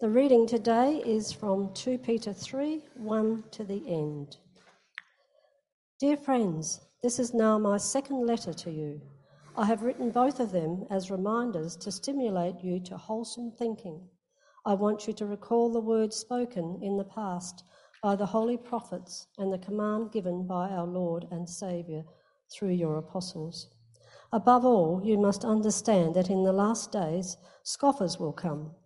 The reading today is from 2 Peter 3 1 to the end. Dear friends, this is now my second letter to you. I have written both of them as reminders to stimulate you to wholesome thinking. I want you to recall the words spoken in the past by the holy prophets and the command given by our Lord and Saviour through your apostles. Above all, you must understand that in the last days scoffers will come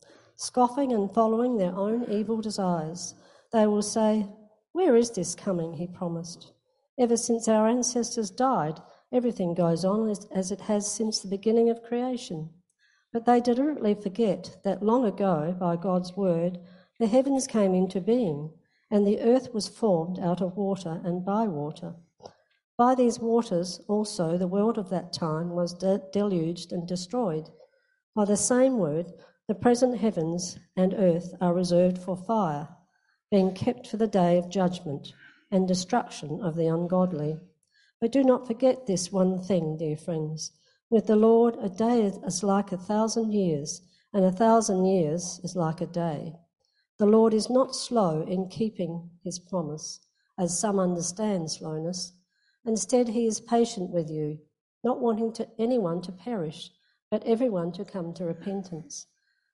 scoffing and following their own evil desires. They will say, Where is this coming he promised? Ever since our ancestors died, everything goes on as, it has since the beginning of creation. But they deliberately forget that long ago, by God's word, the heavens came into being, and the earth was formed out of water and by water. By these waters also the world of that time was de- deluged and destroyed. By the same word, the present heavens and earth are reserved for fire, being kept for the day of judgment and destruction of the ungodly. But do not forget this one thing, dear friends. With the Lord, a day is like a thousand years, and a thousand years is like a day. The Lord is not slow in keeping his promise, as some understand slowness. Instead, he is patient with you, not wanting to, anyone to perish, but everyone to come to repentance.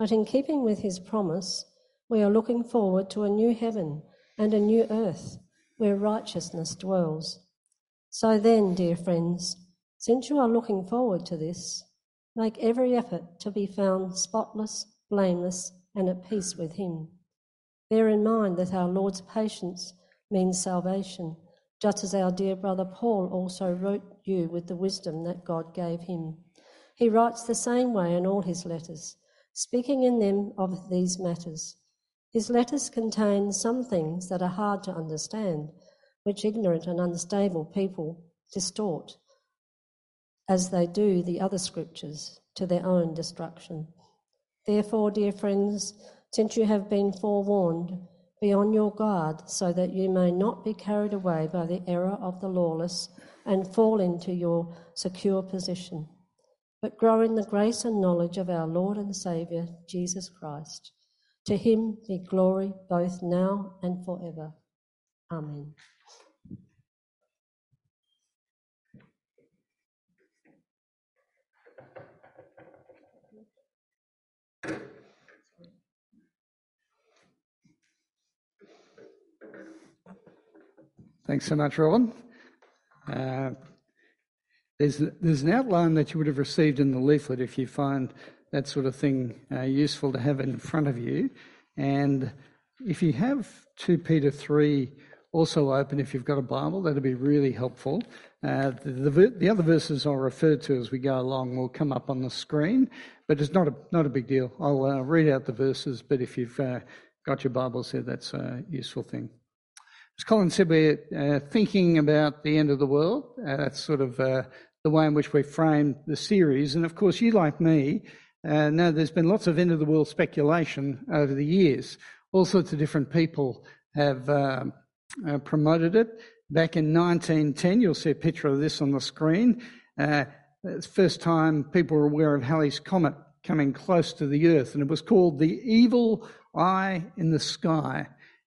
But in keeping with his promise, we are looking forward to a new heaven and a new earth where righteousness dwells. So then, dear friends, since you are looking forward to this, make every effort to be found spotless, blameless, and at peace with him. Bear in mind that our Lord's patience means salvation, just as our dear brother Paul also wrote you with the wisdom that God gave him. He writes the same way in all his letters speaking in them of these matters. His letters contain some things that are hard to understand, which ignorant and unstable people distort, as they do the other scriptures, to their own destruction. Therefore, dear friends, since you have been forewarned, be on your guard so that you may not be carried away by the error of the lawless and fall into your secure position but grow in the grace and knowledge of our Lord and Saviour, Jesus Christ. To him be glory both now and forever. Amen. Thanks so much, Robin. Uh, there's, there's an outline that you would have received in the leaflet if you find that sort of thing uh, useful to have in front of you. And if you have 2 Peter 3 also open, if you've got a Bible, that'd be really helpful. Uh, the, the, the, other verses I'll refer to as we go along will come up on the screen, but it's not a, not a big deal. I'll uh, read out the verses, but if you've uh, got your Bibles there, that's a useful thing. As Colin said, we're uh, thinking about the end of the world. Uh, that's sort of the way in which we framed the series. And of course, you, like me, uh, know there's been lots of end of the world speculation over the years. All sorts of different people have uh, uh, promoted it. Back in 1910, you'll see a picture of this on the screen. Uh, it's the first time people were aware of Halley's Comet coming close to the Earth, and it was called the Evil Eye in the Sky.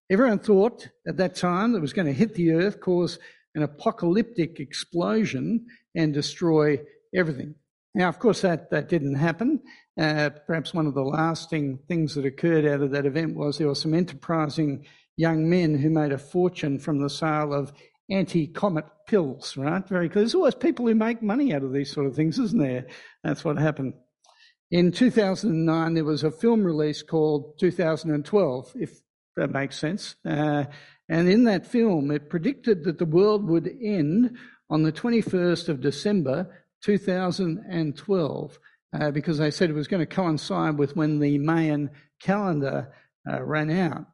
Everyone thought at that time that it was going to hit the Earth, cause an apocalyptic explosion, and destroy everything. Now, of course, that, that didn't happen. Uh, perhaps one of the lasting things that occurred out of that event was there were some enterprising young men who made a fortune from the sale of anti-comet pills, right? Very clear. There's always people who make money out of these sort of things, isn't there? That's what happened. In 2009, there was a film release called 2012, if that makes sense. Uh, and in that film, it predicted that the world would end on the 21st of December 2012. uh, because they said it was going to coincide with when the Mayan calendar uh, ran out.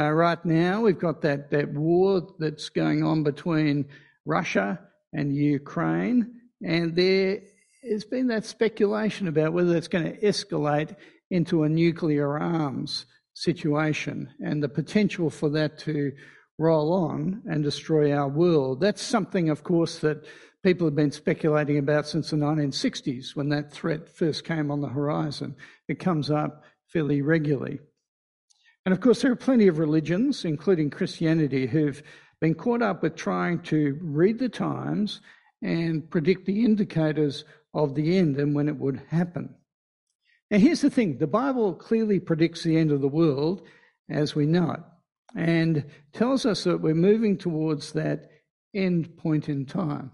Uh, right now, we've got that, that war that's going on between Russia and Ukraine, and there has been that speculation about whether it's going to escalate into a nuclear arms situation and the potential for that to roll on and destroy our world. That's something, of course, that people have been speculating about since the 1960s when that threat first came on the horizon. It comes up fairly regularly. And of course, there are plenty of religions, including Christianity, who've been caught up with trying to read the times and predict the indicators of the end and when it would happen. Now, here's the thing the Bible clearly predicts the end of the world as we know it and tells us that we're moving towards that end point in time.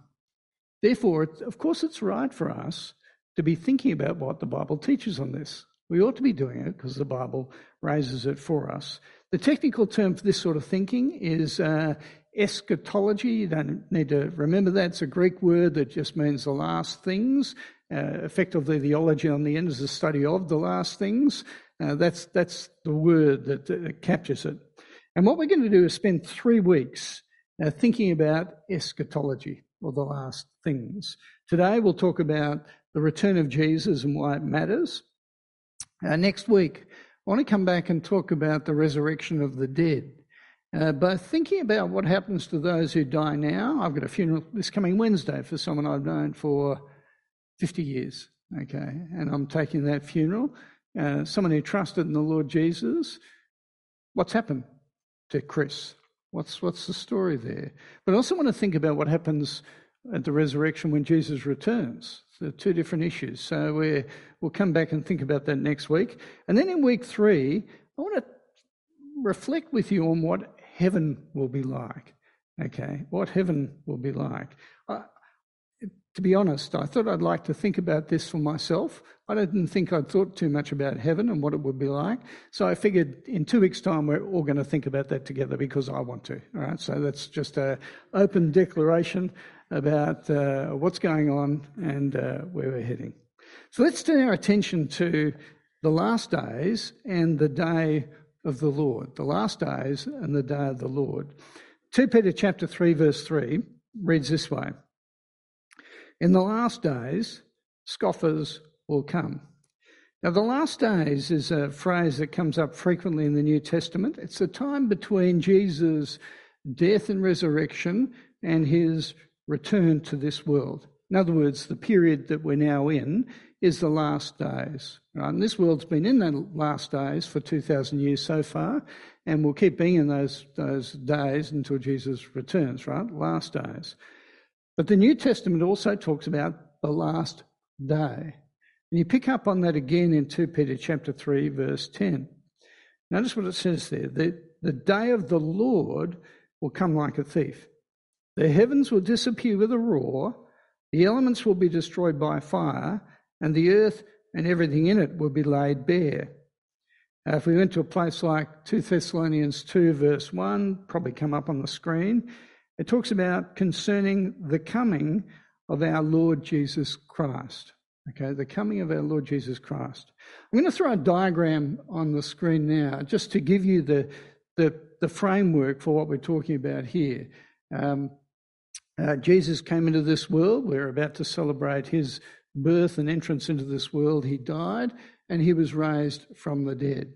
Therefore, of course, it's right for us to be thinking about what the Bible teaches on this. We ought to be doing it because the Bible raises it for us. The technical term for this sort of thinking is uh, eschatology. You don't need to remember that. It's a Greek word that just means the last things. Uh, effectively, the ology on the end is the study of the last things. Uh, that's, that's the word that, captures it. And what we're going to do is spend three weeks uh, thinking about eschatology, or the last things. Today, we'll talk about the return of Jesus and why it matters. Uh, next week, I want to come back and talk about the resurrection of the dead. Uh, both thinking about what happens to those who die now. I've got a funeral this coming Wednesday for someone I've known for 50 years, okay, and I'm taking that funeral. Uh, someone who trusted in the Lord Jesus. What's happened to Chris? What's, what's the story there? But I also want to think about what happens at the resurrection when Jesus returns. So two different issues. So we we'll come back and think about that next week. And then in week three, I want to reflect with you on what heaven will be like. Okay, what heaven will be like. Uh, to be honest, I thought I'd like to think about this for myself. I didn't think I'd thought too much about heaven and what it would be like. So I figured in two weeks' time we're all going to think about that together because I want to. All right, so that's just an open declaration about uh, what's going on and uh, where we're heading. So let's turn our attention to the last days and the day of the Lord. The last days and the day of the Lord. 2 Peter chapter 3 verse 3 reads this way. In the last days scoffers will come. Now, the last days is a phrase that comes up frequently in the New Testament. It's the time between Jesus' death and resurrection and his return to this world. In other words, the period that we're now in is the last days. Right? And this world's been in the last days for 2,000 years so far, and will keep being in those, those days until Jesus returns, right? Last days. But the New Testament also talks about the last day. And you pick up on that again in 2 Peter chapter 3, verse 10. Notice what it says there. The, the day of the Lord will come like a thief. The heavens will disappear with a roar, the elements will be destroyed by fire, and the earth and everything in it will be laid bare. Uh, if we went to a place like 2 Thessalonians 2, verse 1, probably come up on the screen, it talks about concerning the coming of our Lord Jesus Christ. Okay, the coming of our Lord Jesus Christ. I'm going to throw a diagram on the screen now just to give you the, the, the framework for what we're talking about here. Um, uh, Jesus came into this world. We're about to celebrate his birth and entrance into this world. He died and he was raised from the dead.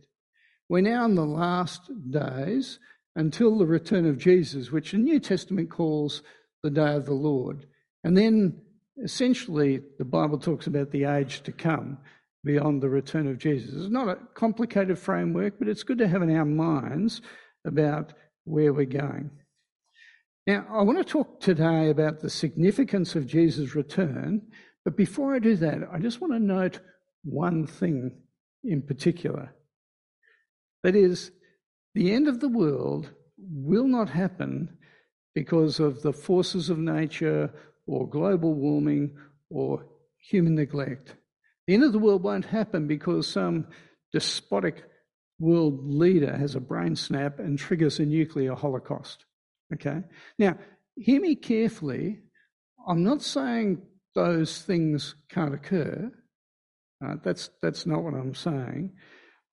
We're now in the last days until the return of Jesus, which the New Testament calls the day of the Lord. And then essentially the Bible talks about the age to come beyond the return of Jesus. It's not a complicated framework, but it's good to have in our minds about where we're going. Now, I want to talk today about the significance of Jesus' return, but before I do that, I just want to note one thing in particular. That is, the end of the world will not happen because of the forces of nature or global warming or human neglect. The end of the world won't happen because some despotic world leader has a brain snap and triggers a nuclear holocaust. Okay? Now, hear me carefully. I'm not saying those things can't occur. Right? That's, that's not what I'm saying.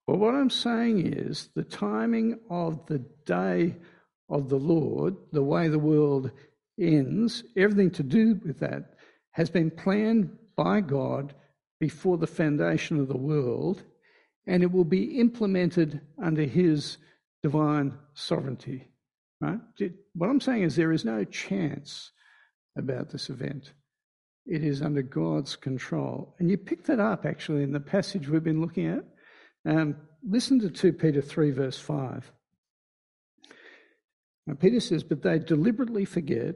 But what I'm saying is the timing of the day of the Lord, the way the world ends, everything to do with that, has been planned by God before the foundation of the world, and it will be implemented under His divine sovereignty. Right? What I'm saying is there is no chance about this event. It is under God's control. And you pick that up actually in the passage we've been looking at. Um, listen to 2 Peter 3, verse 5. Now, Peter says, But they deliberately forget,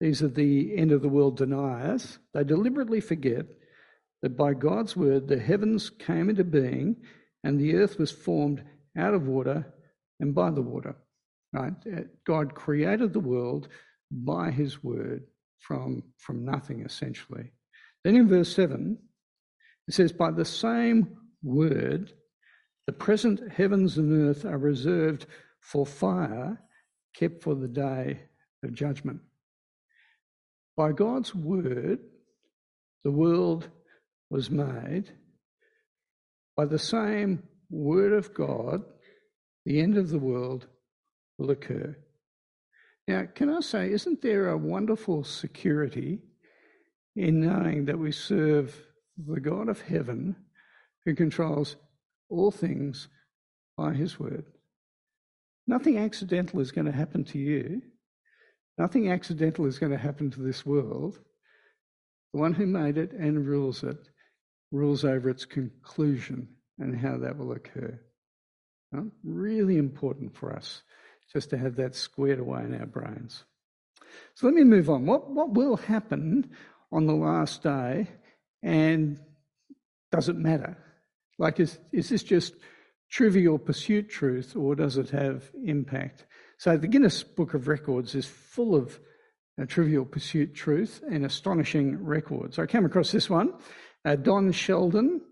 these are the end of the world deniers, they deliberately forget that by God's word the heavens came into being and the earth was formed out of water and by the water. Right? Uh, God created the world by his word from, from nothing, essentially. Then in verse 7, it says, By the same word, the present heavens and earth are reserved for fire, kept for the day of judgment. By God's word, the world was made. By the same word of God, the end of the world will occur. Now, can I say, isn't there a wonderful security in knowing that we serve the God of heaven who controls all things by his word? Nothing accidental is going to happen to you. Nothing accidental is going to happen to this world. The one who made it and rules it rules over its conclusion and how that will occur. Really important for us just to have that squared away in our brains. So let me move on. What, what will happen on the last day and does it matter? Like, is, is this just trivial pursuit truth or does it have impact? So the Guinness Book of Records is full of uh, trivial pursuit truth and astonishing records. I came across this one. Uh, Don Sheldon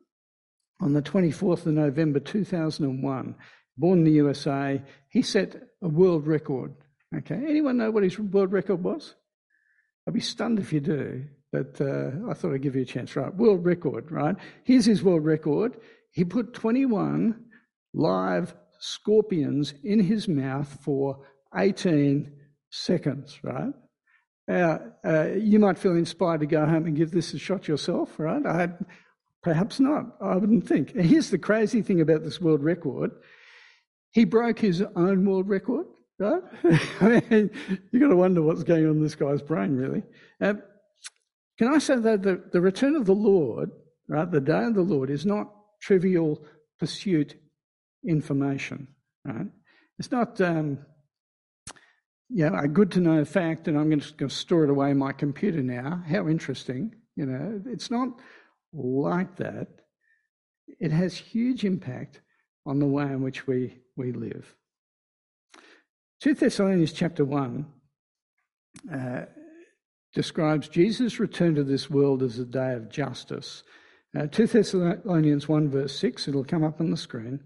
on the 24th of November 2001 born in the USA, he set a world record. Okay, anyone know what his world record was? I'd be stunned if you do, but uh, I thought I'd give you a chance. Right, world record, right? Here's his world record. He put 21 live scorpions in his mouth for 18 seconds, right? Now, uh, you might feel inspired to go home and give this a shot yourself, right? I, perhaps not. I wouldn't think. Here's the crazy thing about this world record he broke his own world record, right? I mean, you've got to wonder what's going on in this guy's brain, really. Um, can I say that the, the return of the Lord, right, the day of the Lord, is not trivial pursuit information, right? It's not, um, you know, a good to know fact, and I'm just going to store it away in my computer now. How interesting, you know. It's not like that. It has huge impact on the way in which we we live. 2 Thessalonians chapter 1 uh, describes Jesus' return to this world as a day of justice. Uh, 2 Thessalonians 1, verse 6, it'll come up on the screen.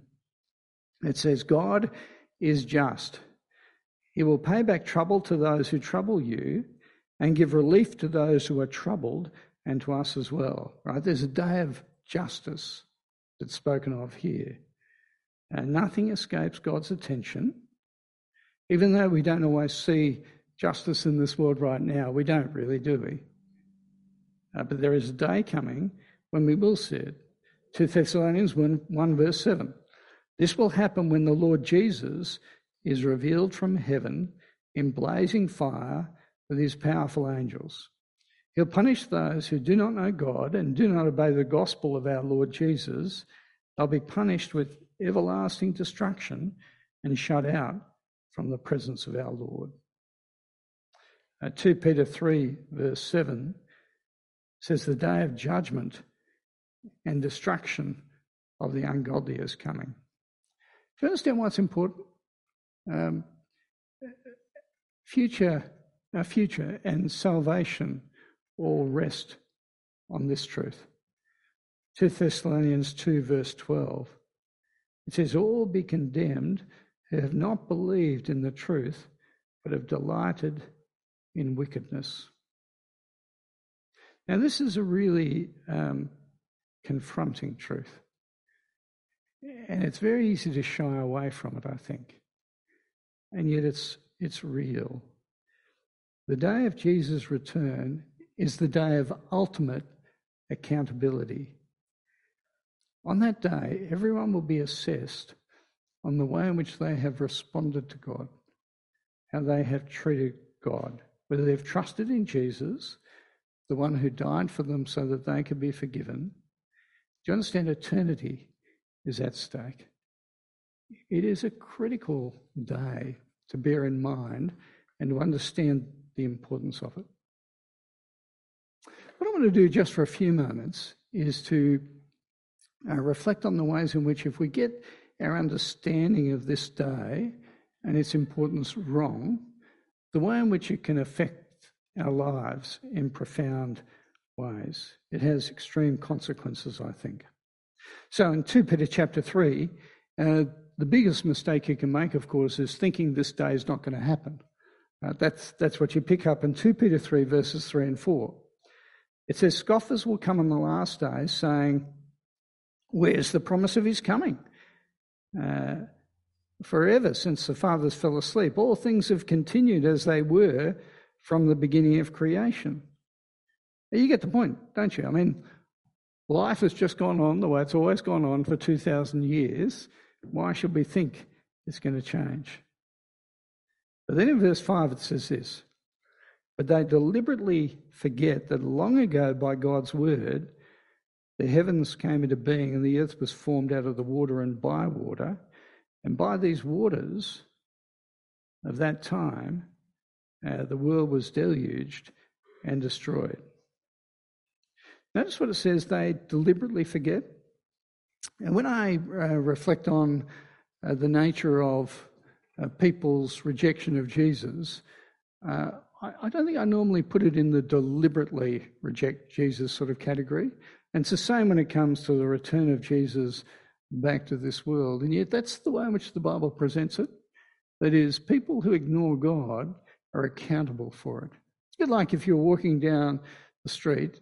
It says, God is just. He will pay back trouble to those who trouble you and give relief to those who are troubled and to us as well. Right? There's a day of justice that's spoken of here. And nothing escapes God's attention. Even though we don't always see justice in this world right now, we don't really, do we? Uh, but there is a day coming when we will see it. 2 Thessalonians 1, 1 verse 7. This will happen when the Lord Jesus is revealed from heaven in blazing fire with his powerful angels. He'll punish those who do not know God and do not obey the gospel of our Lord Jesus. They'll be punished with everlasting destruction and shut out from the presence of our Lord. Uh, 2 Peter 3, verse 7 says, The day of judgment and destruction of the ungodly is coming. Do you understand what's important? Um, future, our future and salvation all rest on this truth. 2 Thessalonians 2, verse 12 it says, All be condemned who have not believed in the truth, but have delighted in wickedness. Now, this is a really um, confronting truth. And it's very easy to shy away from it, I think. And yet it's, it's real. The day of Jesus' return is the day of ultimate accountability. On that day, everyone will be assessed on the way in which they have responded to God, how they have treated God, whether they've trusted in Jesus, the one who died for them so that they could be forgiven. Do you understand? Eternity is at stake. It is a critical day to bear in mind and to understand the importance of it. What I want to do just for a few moments is to uh, reflect on the ways in which, if we get our understanding of this day and its importance wrong, the way in which it can affect our lives in profound ways. It has extreme consequences, I think. So in 2 Peter chapter 3, uh, the biggest mistake you can make, of course, is thinking this day is not going to happen. Uh, that's, that's what you pick up in 2 Peter 3, verses 3 and 4. It says, Scoffers will come in the last days saying, Where's the promise of his coming? Uh, forever since the fathers fell asleep, all things have continued as they were from the beginning of creation. You get the point, don't you? I mean, life has just gone on the way it's always gone on for 2,000 years. Why should we think it's going to change? But then in verse 5 it says this But they deliberately forget that long ago by God's word, the heavens came into being and the earth was formed out of the water and by water. And by these waters of that time, uh, the world was deluged and destroyed. Notice what it says they deliberately forget. And when I uh, reflect on uh, the nature of uh, people's rejection of Jesus, uh, I, I, don't think I normally put it in the deliberately reject Jesus sort of category. And it's the same when it comes to the return of Jesus back to this world. And yet, that's the way in which the Bible presents it. That is, people who ignore God are accountable for it. It's a bit like if you're walking down the street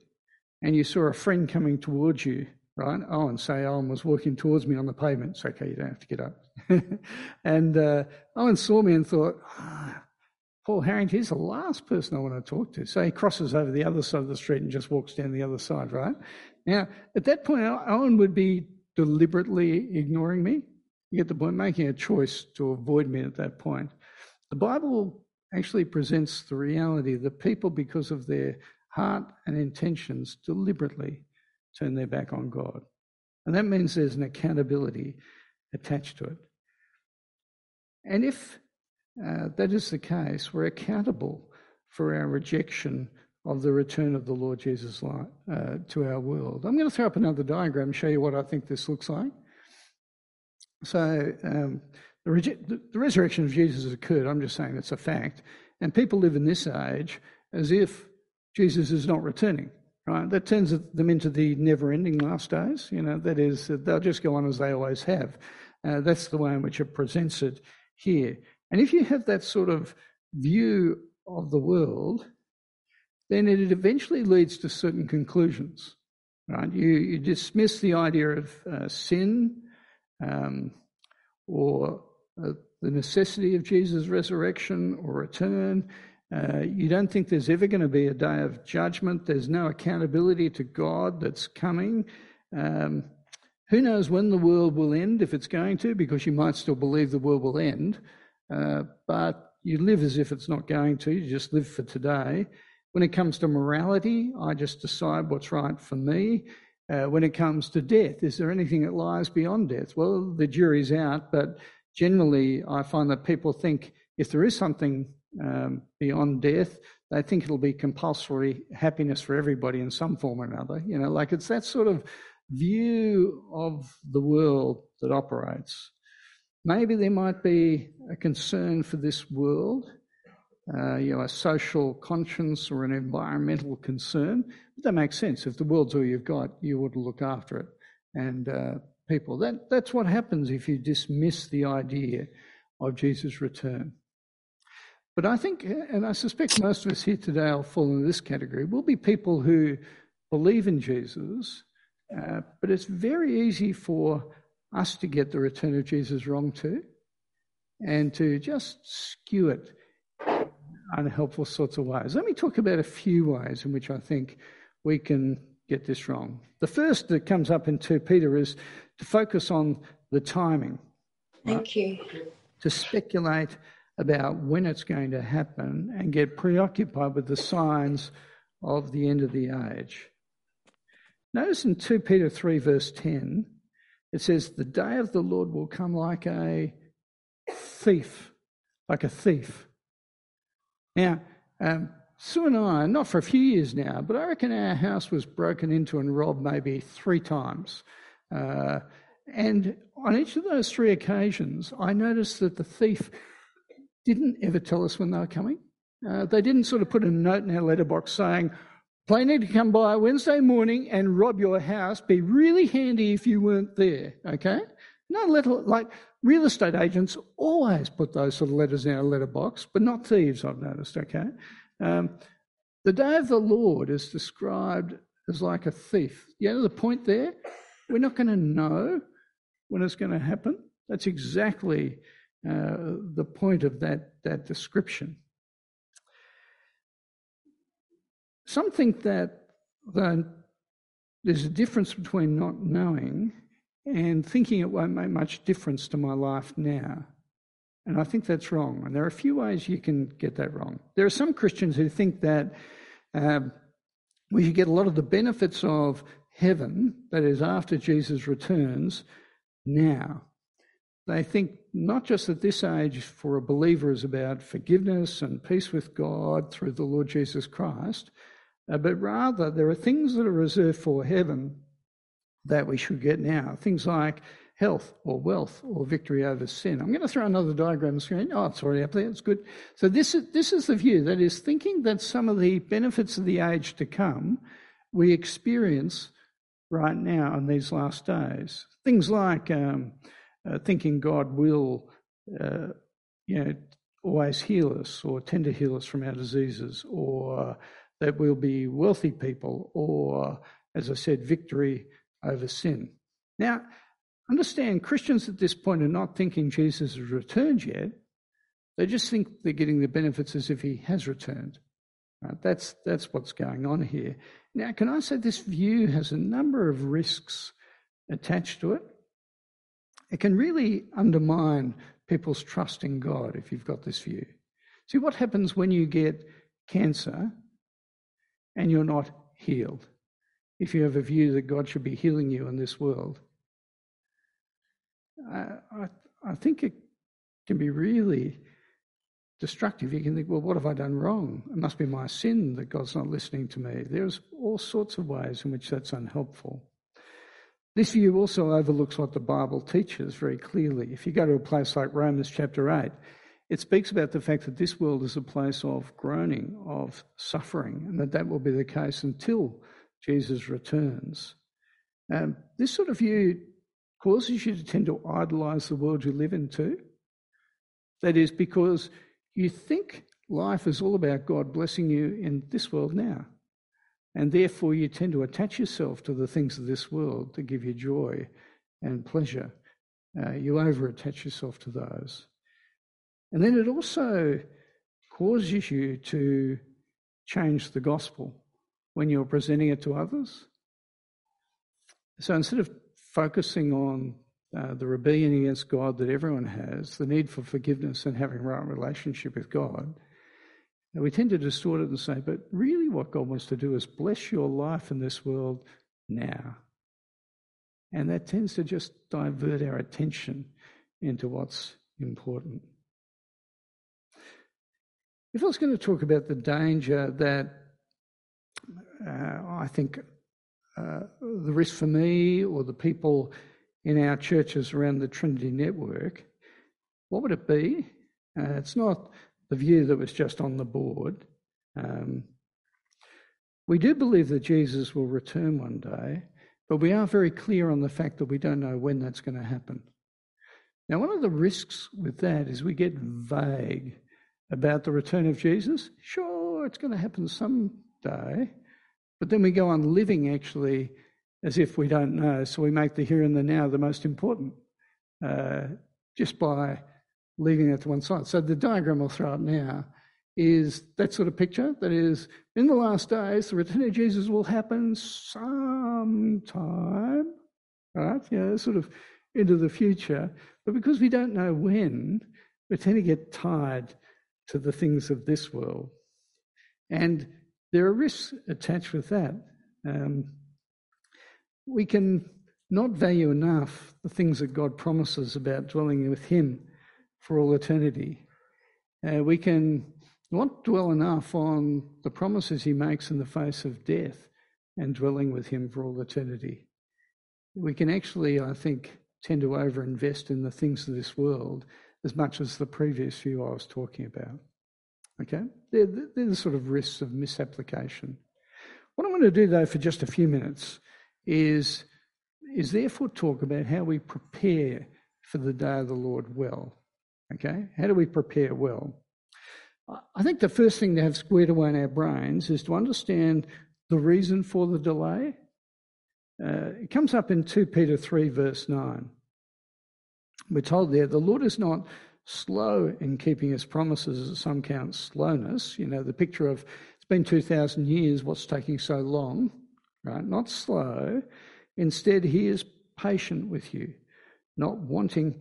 and you saw a friend coming towards you, right? Oh, and say Owen was walking towards me on the pavement. It's okay, you don't have to get up. and uh, Owen saw me and thought, ah, Paul Harrington is the last person I want to talk to. So he crosses over the other side of the street and just walks down the other side, right? Now, at that point, Owen would be deliberately ignoring me. You get the point, making a choice to avoid me at that point. The Bible actually presents the reality that people, because of their heart and intentions, deliberately turn their back on God. And that means there's an accountability attached to it. And if uh, that is the case, we're accountable for our rejection of the return of the Lord Jesus uh, to our world. I'm going to throw up another diagram and show you what I think this looks like. So, um, the, rege- the, resurrection of Jesus has occurred. I'm just saying it's a fact. And people live in this age as if Jesus is not returning. Right? That turns them into the never-ending last days. You know, that is, they'll just go on as they always have. Uh, that's the way in which it presents it here. And if you have that sort of view of the world, then it eventually leads to certain conclusions. Right? You, you dismiss the idea of uh, sin um, or uh, the necessity of Jesus' resurrection or return. Uh, you don't think there's ever going to be a day of judgment. There's no accountability to God that's coming. Um, who knows when the world will end, if it's going to, because you might still believe the world will end. Uh, but you live as if it's not going to. You just live for today. When it comes to morality, I just decide what's right for me. Uh, when it comes to death, is there anything that lies beyond death? Well, the jury's out, but generally, I find that people think if there is something um, beyond death, they think it'll be compulsory happiness for everybody in some form or another. You know, like it's that sort of view of the world that operates. Maybe there might be a concern for this world uh, you know, a social conscience or an environmental concern. But that makes sense. If the world's all you've got, you ought to look after it and uh, people. That, that's what happens if you dismiss the idea of Jesus' return. But I think, and I suspect most of us here today will fall into this category, will be people who believe in Jesus Uh, but it's very easy for us to get the return of Jesus wrong too, and to just skew it in unhelpful sorts of ways. Let me talk about a few ways in which I think we can get this wrong. The first that comes up in 2 Peter is to focus on the timing. Thank right? you. To speculate about when it's going to happen and get preoccupied with the signs of the end of the age. Notice in 2 Peter 3, verse 10, it says, The day of the Lord will come like a thief, like a thief. Now, um, Sue and I, not for a few years now, but I reckon our house was broken into and robbed maybe three times. Uh, and on each of those three occasions, I noticed that the thief didn't ever tell us when they were coming. Uh, they didn't sort of put a note in our letterbox saying, planning to come by Wednesday morning and rob your house. Be really handy if you weren't there, okay? No letter, like real estate agents always put those sort of letters in our letterbox, but not thieves, I've noticed, okay? Um, the day of the Lord is described as like a thief. You know the point there? We're not going to know when it's going to happen. That's exactly the point of that, that description. Some think that there's a difference between not knowing and thinking it won't make much difference to my life now. And I think that's wrong. And there are a few ways you can get that wrong. There are some Christians who think that um, we should get a lot of the benefits of heaven, that is, after Jesus returns, now. They think not just that this age for a believer is about forgiveness and peace with God through the Lord Jesus Christ, uh, but rather there are things that are reserved for heaven that we should get now. Things like health or wealth or victory over sin. I'm going to throw another diagram on the screen. Oh, it's already up there. It's good. So this is, this is the view that is thinking that some of the benefits of the age to come we experience right now in these last days. Things like um, uh, thinking God will, uh, you know, always heal us or tend to heal us from our diseases, or that we'll be wealthy people, or, as I said, victory over sin. Now, understand Christians at this point are not thinking Jesus has returned yet. They just think they're getting the benefits as if he has returned. Right? That's, that's what's going on here. Now, can I say this view has a number of risks attached to it? It can really undermine people's trust in God if you've got this view. See, what happens when you get cancer and you're not healed? if you have a view that God should be healing you in this world. I, I, I think it can be really destructive. You can think, well, what have I done wrong? It must be my sin that God's not listening to me. There's all sorts of ways in which that's unhelpful. This view also overlooks what the Bible teaches very clearly. If you go to a place like Romans chapter 8, it speaks about the fact that this world is a place of groaning, of suffering, and that that will be the case until Jesus returns. Um, this sort of view causes you to tend to idolize the world you live in too. That is because you think life is all about God blessing you in this world now. And therefore, you tend to attach yourself to the things of this world to give you joy and pleasure. Uh, you over attach yourself to those. And then it also causes you to change the gospel when you're presenting it to others. So instead of focusing on uh, the rebellion against God that everyone has, the need for forgiveness and having a right relationship with God, we tend to distort it and say, but really what God wants to do is bless your life in this world now. And that tends to just divert our attention into what's important. If I was going to talk about the danger that uh, I think uh, the risk for me or the people in our churches around the Trinity network, what would it be? Uh, it's not the view that was just on the board. Um, we do believe that Jesus will return one day, but we are very clear on the fact that we don't know when that's going to happen. Now, one of the risks with that is we get vague about the return of Jesus. Sure, it's going to happen someday. But then we go on living actually as if we don't know. So we make the here and the now the most important uh, just by leaving it to one side. So the diagram I'll throw up now is that sort of picture. That is, in the last days, the return of Jesus will happen sometime, right? Yeah, sort of into the future. But because we don't know when, we tend to get tied to the things of this world. And there are risks attached with that. Um, we can not value enough the things that God promises about dwelling with Him for all eternity. Uh, we can not dwell enough on the promises He makes in the face of death and dwelling with Him for all eternity. We can actually, I think, tend to overinvest in the things of this world as much as the previous few I was talking about. Okay? They're, they're the sort of risks of misapplication. What I'm going to do, though, for just a few minutes is, is therefore talk about how we prepare for the day of the Lord well. Okay? How do we prepare well? I think the first thing to have squared away in our brains is to understand the reason for the delay. Uh, it comes up in 2 Peter 3, verse 9. We're told there, the Lord is not slow in keeping his promises, some count slowness. You know, the picture of it's been 2,000 years, what's taking so long, right? Not slow. Instead, he is patient with you, not wanting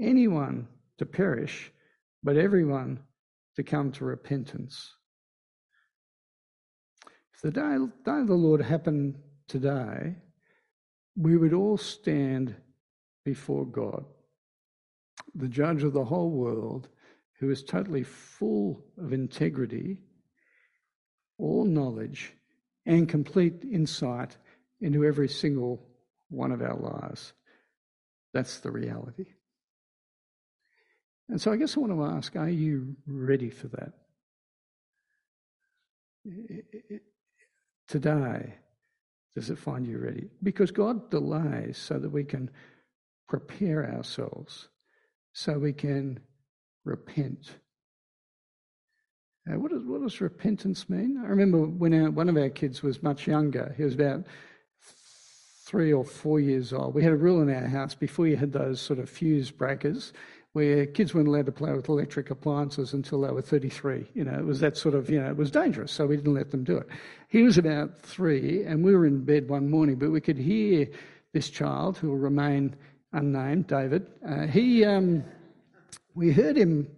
anyone to perish, but everyone to come to repentance. If the day, day of the Lord happened today, we would all stand before God the judge of the whole world, who is totally full of integrity, all knowledge, and complete insight into every single one of our lives. That's the reality. And so I guess I want to ask are you ready for that? Today, does it find you ready? Because God delays so that we can prepare ourselves so we can repent. Uh, what, does, what does repentance mean? I remember when our, one of our kids was much younger, he was about three or four years old. We had a rule in our house before you had those sort of fuse breakers where kids weren't allowed to play with electric appliances until they were 33. You know, it was that sort of, you know, it was dangerous, so we didn't let them do it. He was about three, and we were in bed one morning, but we could hear this child, who will remain unnamed, David, uh, he, um, we heard him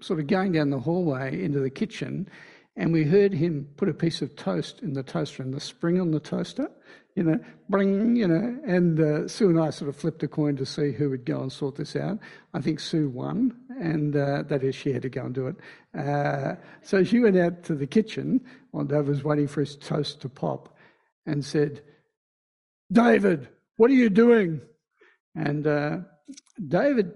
sort of going down the hallway into the kitchen, and we heard him put a piece of toast in the toaster and the spring on the toaster, you know, bring, you know, and uh, Sue and I sort of flipped a coin to see who would go and sort this out. I think Sue won, and uh, that is, she had to go and do it. Uh, so she went out to the kitchen while David was waiting for his toast to pop and said, David, what are you doing? And uh, David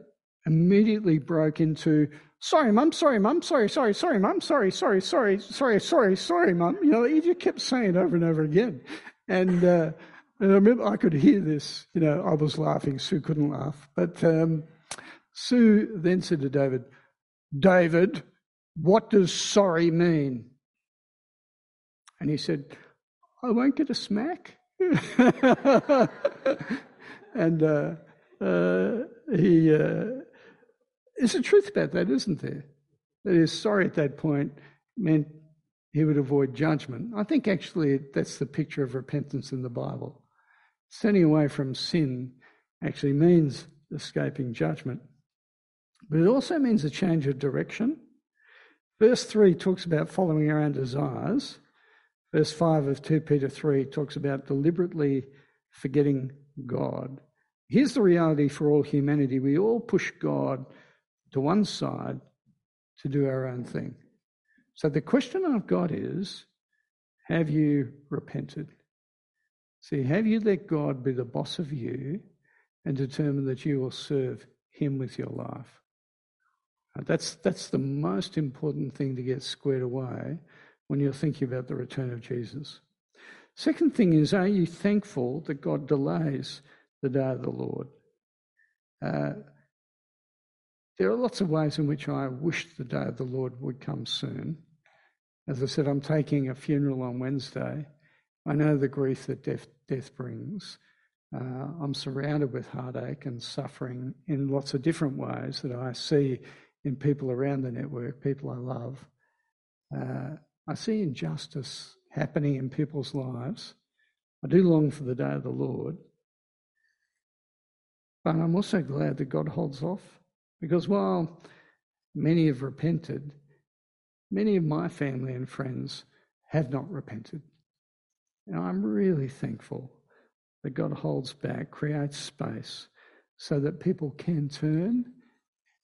immediately broke into, sorry, mum, sorry, mum, sorry, sorry, sorry, mum, sorry, sorry, sorry, sorry, sorry, sorry, mum. You know, he just kept saying it over and over again. And, uh, and I remember I could hear this. You know, I was laughing. Sue couldn't laugh. But um, Sue then said to David, David, what does sorry mean? And he said, I won't get a smack. and uh, uh, he, uh, there's a truth about that, isn't there? That is, sorry at that point meant he would avoid judgment. I think actually that's the picture of repentance in the Bible. Turning away from sin actually means escaping judgment, but it also means a change of direction. Verse 3 talks about following our own desires. Verse 5 of 2 Peter 3 talks about deliberately forgetting God. Here's the reality for all humanity we all push God to one side to do our own thing. So the question I've got is have you repented? See, have you let God be the boss of you and determined that you will serve Him with your life? That's, that's the most important thing to get squared away when you're thinking about the return of Jesus. Second thing is, are you thankful that God delays the day of the Lord. Uh, there are lots of ways in which I wish the day of the Lord would come soon. As I said, I'm taking a funeral on Wednesday. I know the grief that death, death brings. Uh, I'm surrounded with heartache and suffering in lots of different ways that I see in people around the network, people I love. Uh, I see injustice happening in people's lives. I do long for the day of the Lord. But I'm also glad that God holds off because while many have repented, many of my family and friends have not repented. And I'm really thankful that God holds back, creates space so that people can turn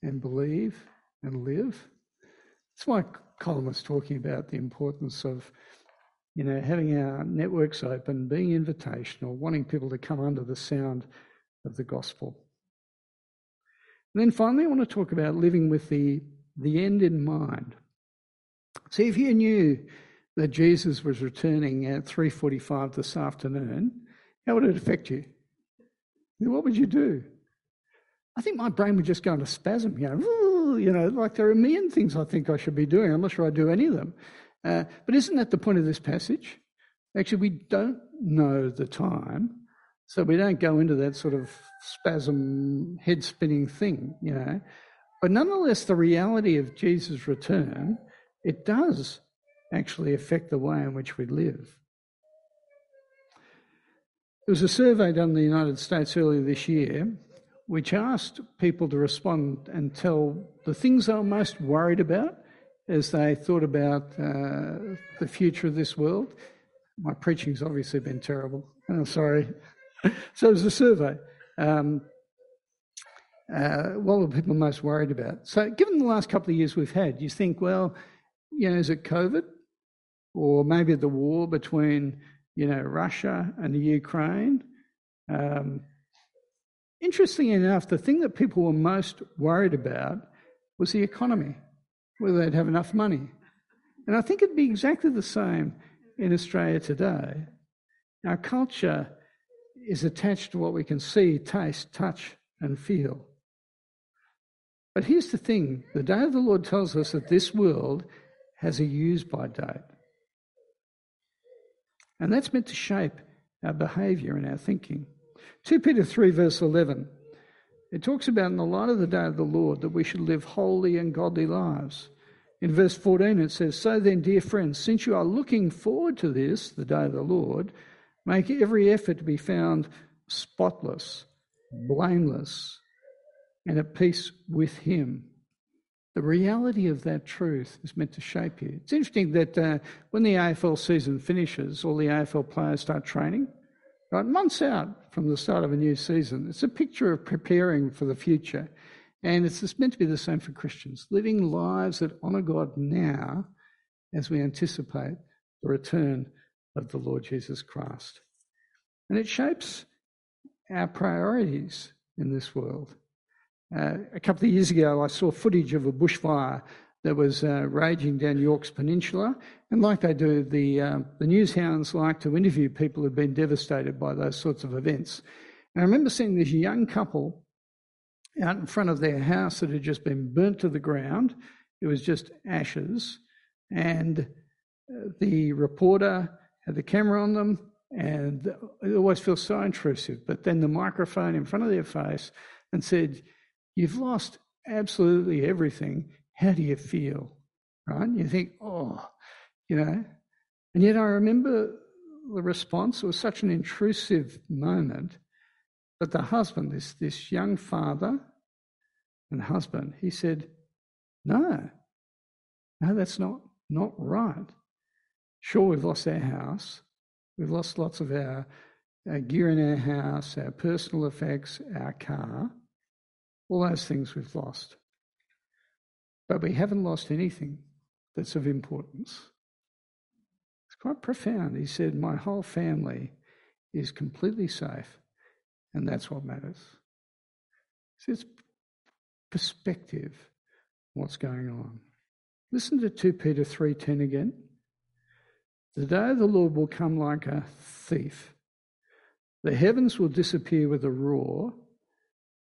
and believe and live. That's why Colin was talking about the importance of, you know, having our networks open, being invitational, wanting people to come under the sound of the gospel. And then finally, I want to talk about living with the, the end in mind. See, if you knew that Jesus was returning at 3.45 this afternoon, how would it affect you? What would you do? I think my brain would just go into spasm, you know, you know, like there are a million things I think I should be doing. I'm not sure I do any of them. Uh, but isn't that the point of this passage? Actually, we don't know the time, so we don't go into that sort of spasm, head spinning thing, you know. But nonetheless, the reality of Jesus' return, it does actually affect the way in which we live. There was a survey done in the United States earlier this year which asked people to respond and tell the things they were most worried about as they thought about uh, the future of this world. My preaching's obviously been terrible. I'm oh, sorry. so it was a survey. Um, uh, what were people most worried about? So, given the last couple of years we've had, you think, well, you know, is it COVID? Or maybe the war between, you know, Russia and the Ukraine? Um, interestingly enough, the thing that people were most worried about was the economy, whether they'd have enough money. And I think it'd be exactly the same in Australia today. Our culture is attached to what we can see, taste, touch, and feel. But here's the thing the day of the Lord tells us that this world has a use by date. And that's meant to shape our behaviour and our thinking. 2 Peter 3, verse 11, it talks about in the light of the day of the Lord that we should live holy and godly lives. In verse 14, it says, So then, dear friends, since you are looking forward to this, the day of the Lord, make every effort to be found spotless, blameless, and at peace with Him. The reality of that truth is meant to shape you. It's interesting that uh, when the AFL season finishes, all the AFL players start training, right? Months out from the start of a new season. It's a picture of preparing for the future. And it's meant to be the same for Christians, living lives that honour God now as we anticipate the return of the Lord Jesus Christ. And it shapes our priorities in this world. Uh, a couple of years ago, I saw footage of a bushfire that was uh, raging down Yorke's Peninsula. And like they do, the, uh, the news hounds like to interview people who've been devastated by those sorts of events. And I remember seeing this young couple out in front of their house that had just been burnt to the ground. It was just ashes. And uh, the reporter had the camera on them, and it always feels so intrusive. But then the microphone in front of their face and said, You've lost absolutely everything how do you feel? Right? You think, oh, you know. And yet I remember the response. It was such an intrusive moment. But the husband, this, this young father and husband, he said, no, no, that's not, not right. Sure, we've lost our house. We've lost lots of our, our gear in our house, our personal effects, our car. All those things we've lost. But we haven't lost anything that's of importance. It's quite profound. He said, My whole family is completely safe, and that's what matters. So it's perspective what's going on. Listen to 2 Peter 3:10 again. The day of the Lord will come like a thief. The heavens will disappear with a roar.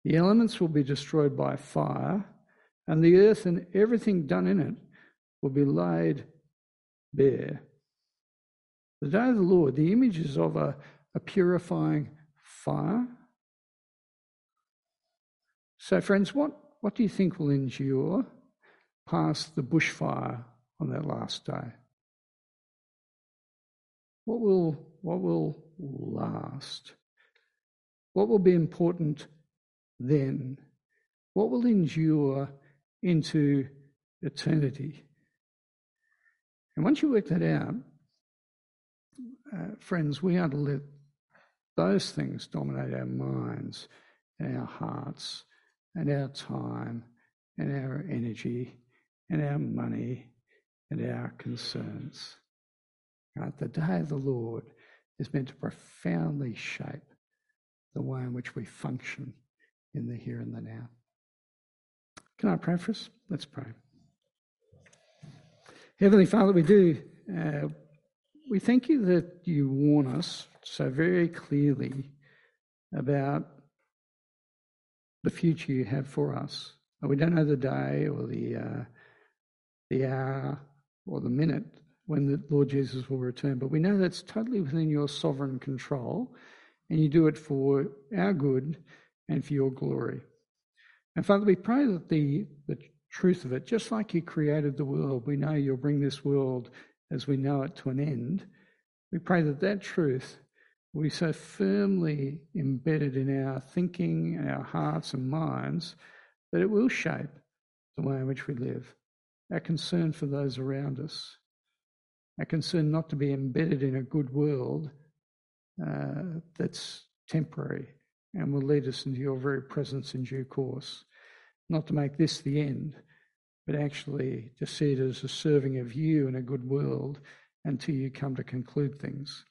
The elements will be destroyed by fire and the earth and everything done in it will be laid bare. The day of the Lord, the image is of a, a purifying fire. So, friends, what, what do you think will endure past the bushfire on that last day? What will, what will last? What will be important then? What will endure into eternity? And once you work that out, uh, friends, we are to let those things dominate our minds and our hearts and our time and our energy and our money and our concerns. Right? The day of the Lord is meant to profoundly shape the way in which we function in the here and the now. Can I pray for us? Let's pray. Heavenly Father, we do. Uh, we thank you that you warn us so very clearly about the future you have for us. We don't know the day or the uh, the hour or the minute when the Lord Jesus will return, but we know that's totally within your sovereign control, and you do it for our good and for your glory. And Father, we pray that the, the truth of it, just like you created the world, we know you'll bring this world as we know it to an end. We pray that that truth will be so firmly embedded in our thinking our hearts and minds that it will shape the way in which we live. Our concern for those around us, our concern not to be embedded in a good world uh, that's temporary and will lead us into your very presence in due course. Not to make this the end, but actually to see it as a serving of you in a good world until you come to conclude things.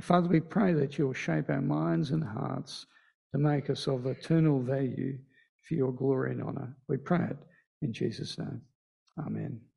Father, we pray that you will shape our minds and hearts to make us of eternal value for your glory and honour. We pray it in Jesus' name. Amen.